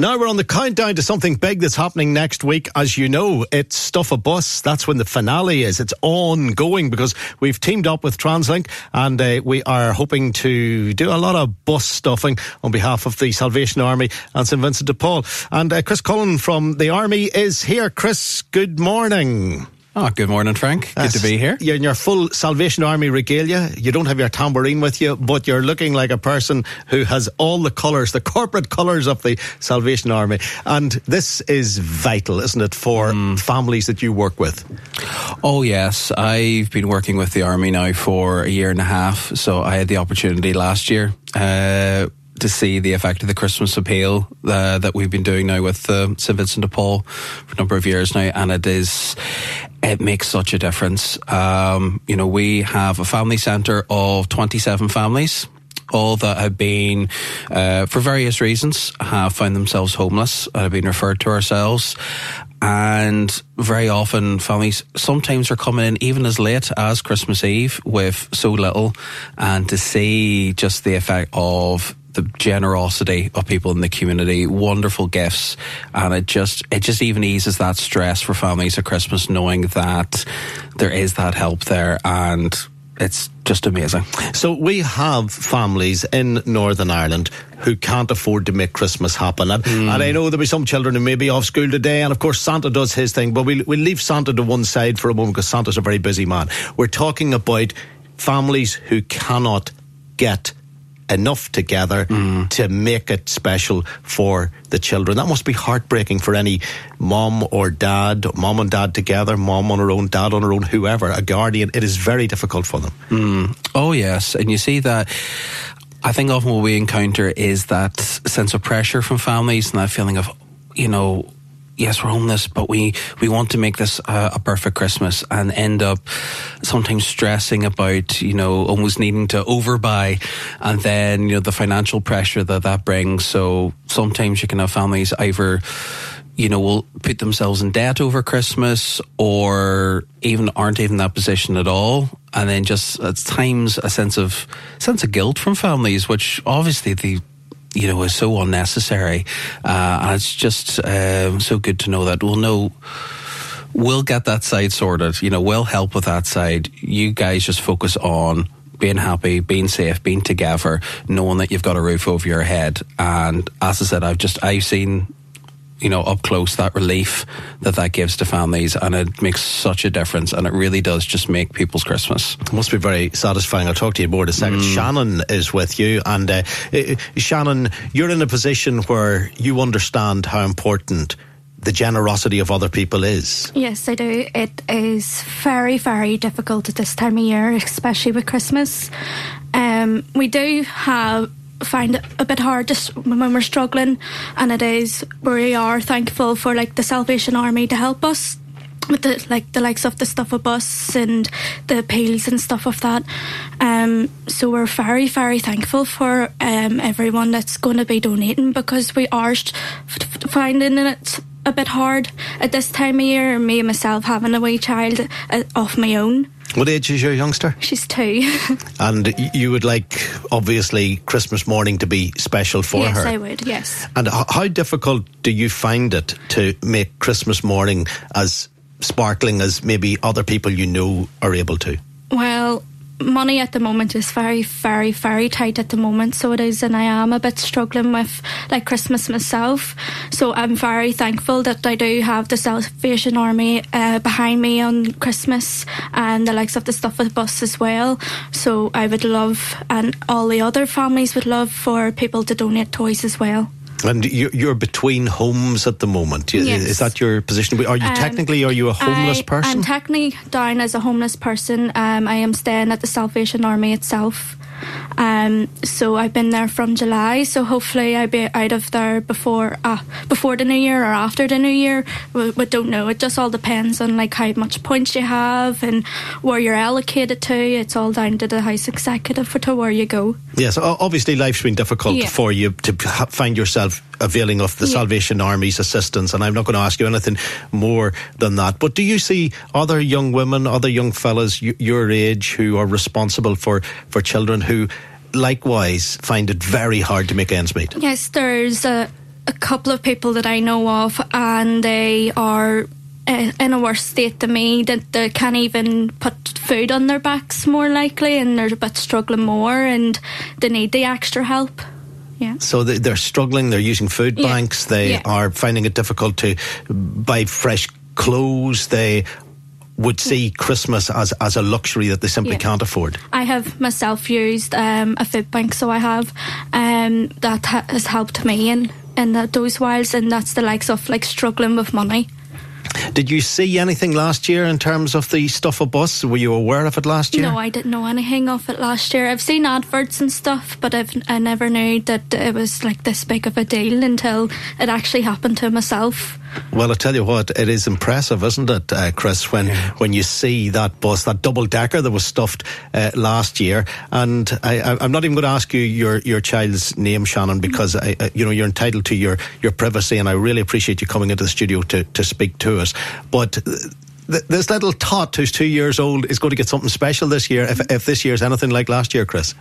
Now we're on the countdown to something big that's happening next week. As you know, it's Stuff a Bus. That's when the finale is. It's ongoing because we've teamed up with TransLink and uh, we are hoping to do a lot of bus stuffing on behalf of the Salvation Army and St Vincent de Paul. And uh, Chris Cullen from the Army is here. Chris, good morning. Oh, good morning, Frank. Good to be here. You're in your full Salvation Army regalia. You don't have your tambourine with you, but you're looking like a person who has all the colours, the corporate colours of the Salvation Army. And this is vital, isn't it, for mm. families that you work with? Oh, yes. I've been working with the Army now for a year and a half. So I had the opportunity last year. Uh, to see the effect of the Christmas appeal uh, that we've been doing now with uh, St Vincent de Paul for a number of years now, and it is it makes such a difference. Um, you know, we have a family centre of twenty seven families. All that have been, uh, for various reasons, have found themselves homeless, and have been referred to ourselves, and very often families sometimes are coming in even as late as Christmas Eve with so little and to see just the effect of the generosity of people in the community, wonderful gifts, and it just it just even eases that stress for families at Christmas, knowing that there is that help there, and it's just amazing. So we have families in Northern Ireland who can't afford to make Christmas happen. And, mm. and I know there'll be some children who may be off school today, and of course Santa does his thing, but we'll, we'll leave Santa to one side for a moment because Santa's a very busy man. We're talking about families who cannot get enough together mm. to make it special for the children. That must be heartbreaking for any mom or dad, mom and dad together, mom on her own, dad on her own, whoever, a guardian. It is very difficult for them. Mm. Oh, yes. And you see that. I think often what we encounter is that sense of pressure from families and that feeling of, you know, yes, we're homeless, but we, we want to make this a perfect Christmas and end up sometimes stressing about, you know, almost needing to overbuy and then, you know, the financial pressure that that brings. So sometimes you can have families either, you know, will put themselves in debt over Christmas or even aren't even in that position at all. And then just at times a sense of, sense of guilt from families, which obviously they, you know, is so unnecessary. Uh, and it's just um, so good to know that we'll know. We'll get that side sorted. You know, we'll help with that side. You guys just focus on being happy, being safe, being together, knowing that you've got a roof over your head. And as I said, I've just I've seen you know, up close, that relief that that gives to families, and it makes such a difference, and it really does just make people's Christmas. It must be very satisfying. I'll talk to you more in a second. Mm. Shannon is with you, and uh, uh, Shannon, you're in a position where you understand how important the generosity of other people is. Yes, I do. It is very, very difficult at this time of year, especially with Christmas. Um, we do have find it a bit hard just when we're struggling and it is we are thankful for like the Salvation Army to help us with the like the likes of the stuff of bus and the appeals and stuff of that. Um, so we're very very thankful for um, everyone that's going to be donating because we are finding it a bit hard at this time of year. Me and myself having a wee child uh, of my own. What age is your youngster? She's two. and you would like, obviously, Christmas morning to be special for yes, her? Yes, I would, yes. And how difficult do you find it to make Christmas morning as sparkling as maybe other people you know are able to? Well, money at the moment is very, very, very tight at the moment. So it is, and I am a bit struggling with like Christmas myself. So I'm very thankful that I do have the Salvation Army uh, behind me on Christmas and the likes of the stuff with bus as well. So I would love, and all the other families would love for people to donate toys as well. And you're between homes at the moment. Yes. Is that your position? Are you um, technically are you a homeless I, person? I'm technically down as a homeless person. Um, I am staying at the Salvation Army itself. Um, so I've been there from July. So hopefully I'll be out of there before uh, before the new year or after the new year. We, we, don't know. It just all depends on like how much points you have and where you're allocated to. It's all down to the house executive for to where you go. Yes, obviously life's been difficult Yeah. for you to find yourself availing of the Yeah. Salvation Army's assistance, and I'm not going to ask you anything more than that. But do you see other young women, other young fellas y- your age who are responsible for, for children who likewise find it very hard to make ends meet? Yes, there's a, a couple of people that I know of, and they are in a worse state than me. That they can't even put food on their backs, more likely, and they're a bit struggling more, and they need the extra help. Yeah. So they- they're struggling, they're using food Yeah. banks, they Yeah. are finding it difficult to buy fresh clothes, they would see Christmas as, as a luxury that they simply Yeah. can't afford. I have myself used um, a food bank, so I have um, that ha- has helped me in in that, those whiles, and that's the likes of like struggling with money. Did you see anything last year in terms of the stuff of bus? Were you aware of it last year? No, I didn't know anything of it last year. I've seen adverts and stuff, but I've I never knew that it was like this big of a deal until it actually happened to myself. Well, I tell you what, it is impressive, isn't it, uh, Chris? When when you see that bus, that double decker that was stuffed uh, last year, and I, I'm not even going to ask you your, your child's name, Shannon, because I, I, you know you're entitled to your, your privacy, and I really appreciate you coming into the studio to, to speak to us. But. uh, th- This little tot who's two years old is going to get something special this year. If, if this year's anything like last year, Chris.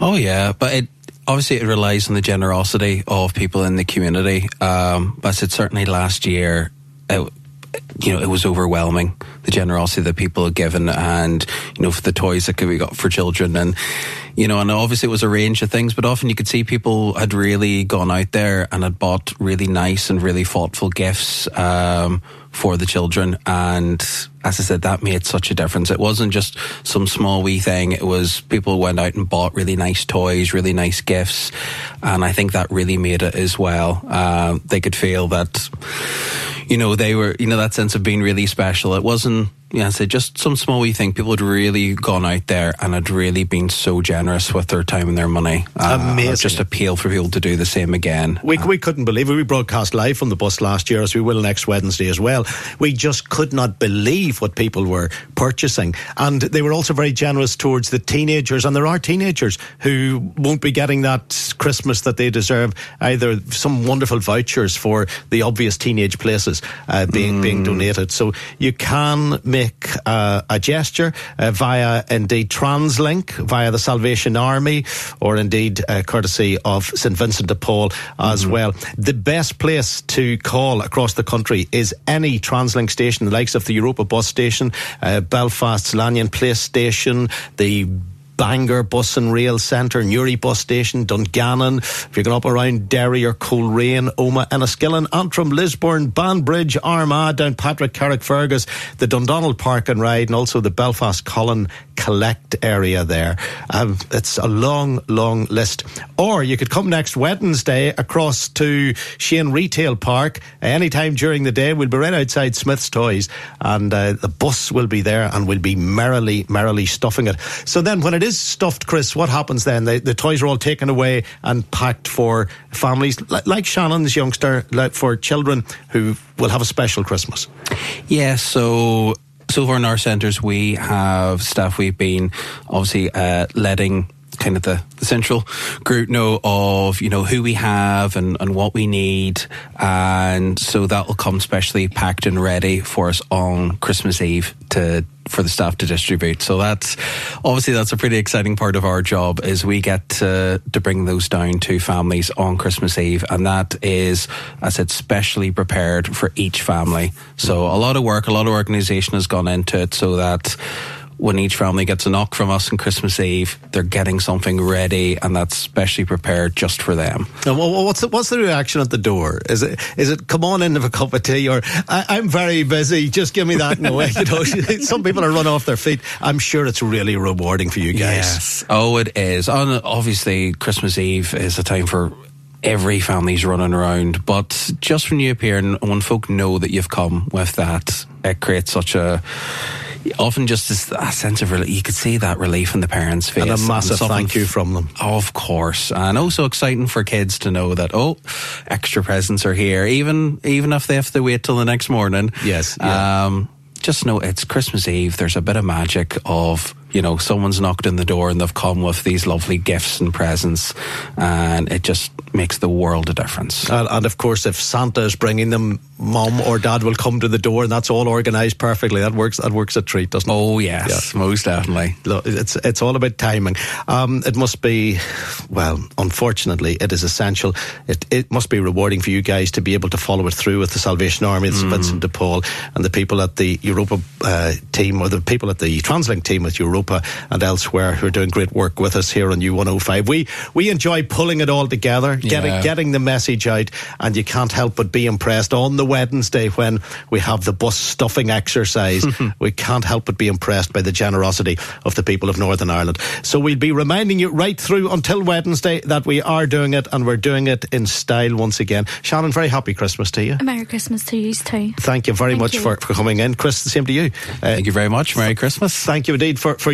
Oh yeah, but it obviously it relies on the generosity of people in the community. Um, but it certainly last year, it, you know, it was overwhelming the generosity that people had given, and you know, for the toys that could be got for children, and you know, and obviously it was a range of things. But often you could see people had really gone out there and had bought really nice and really thoughtful gifts. Um, for the children. And as I said, that made such a difference. It wasn't just some small wee thing. It was people went out and bought really nice toys, really nice gifts. And I think that really made it as well. Uh, they could feel that, you know, they were, you know, that sense of being really special. It wasn't, yeah, so just some small wee thing. People had really gone out there and had really been so generous with their time and their money. Uh, Amazing. Just appeal for people to do the same again. We, we couldn't believe it. We broadcast live from the bus last year, as we will next Wednesday as well. We just could not believe what people were purchasing. And they were also very generous towards the teenagers. And there are teenagers who won't be getting that Christmas that they deserve, either some wonderful vouchers for the obvious teenage places uh, being, being donated. So you can make uh, a gesture uh, via indeed TransLink, via the Salvation Army, or indeed uh, courtesy of St Vincent de Paul as well. The best place to call across the country is any TransLink station, the likes of the Europa bus station, uh, Belfast's Lanyon Place station, the Bangor Bus and Rail Centre, Newry Bus Station, Dungannon. If you're going up around Derry or Coleraine, Omagh, Enniskillen, Antrim, Lisburn, Banbridge, Armagh, Downpatrick, Carrickfergus, the Dundonald Park and Ride, and also the Belfast Colin Connect area there. Um, it's a long, long list. Or you could come next Wednesday across to Shane Retail Park anytime during the day. We'll be right outside Smyths Toys, and uh, the bus will be there, and we'll be merrily, merrily stuffing it. So then, when it is stuffed, Chris, what happens then? The, the toys are all taken away and packed for families li- like Shannon's youngster, like for children who will have a special Christmas. Yeah, so so far in our centres we have staff we've been obviously uh, letting kind of the, the central group know of you know who we have and, and what we need and so that will come specially packed and ready for us on Christmas Eve to for the staff to distribute. So that's obviously that's a pretty exciting part of our job is we get to, to bring those down to families on Christmas Eve. And that is as I said specially prepared for each family. So a lot of work a lot of organisation has gone into it so that when each family gets a knock from us on Christmas Eve, they're getting something ready and that's specially prepared just for them. And what's the, what's the reaction at the door? Is it is it come on in have a cup of tea or I, am very busy, just give me that in a way. You know, some people are run off their feet. I'm sure it's really rewarding for you guys. Yes. Oh, it is. And obviously, Christmas Eve is a time for every family's running around. But just when you appear and when folk know that you've come with that, it creates such a often just a sense of relief. You could see that relief in the parents' face. And a massive and thank you from them. Of course. And also exciting for kids to know that, oh, extra presents are here, even even if they have to wait till the next morning. Yes. Yeah. Um, just know it's Christmas Eve. There's a bit of magic of you know, someone's knocked on the door and they've come with these lovely gifts and presents, and it just makes the world a difference. And, and of course, if Santa is bringing them, mom or dad will come to the door, and that's all organised perfectly. That works. That works a treat, doesn't it? Oh yes, yeah. most definitely. Look, it's it's all about timing. Um, it must be, well, unfortunately, it is essential. It it must be rewarding for you guys to be able to follow it through with the Salvation Army, mm. Vincent de Paul, and the people at the Europa uh, team or the people at the TransLink team with Europa Europa and elsewhere who are doing great work with us here on U105. We we enjoy pulling it all together, getting yeah. getting the message out, and you can't help but be impressed on the Wednesday when we have the bus stuffing exercise. we can't help but be impressed by the generosity of the people of Northern Ireland. So we'll be reminding you right through until Wednesday that we are doing it and we're doing it in style once again. Shannon, very happy Christmas to you. Merry Christmas to you too. Thank you very Thank much you. For, for coming in. Chris, the same to you. Uh, Thank you very much. Merry Christmas. Thank you indeed for, for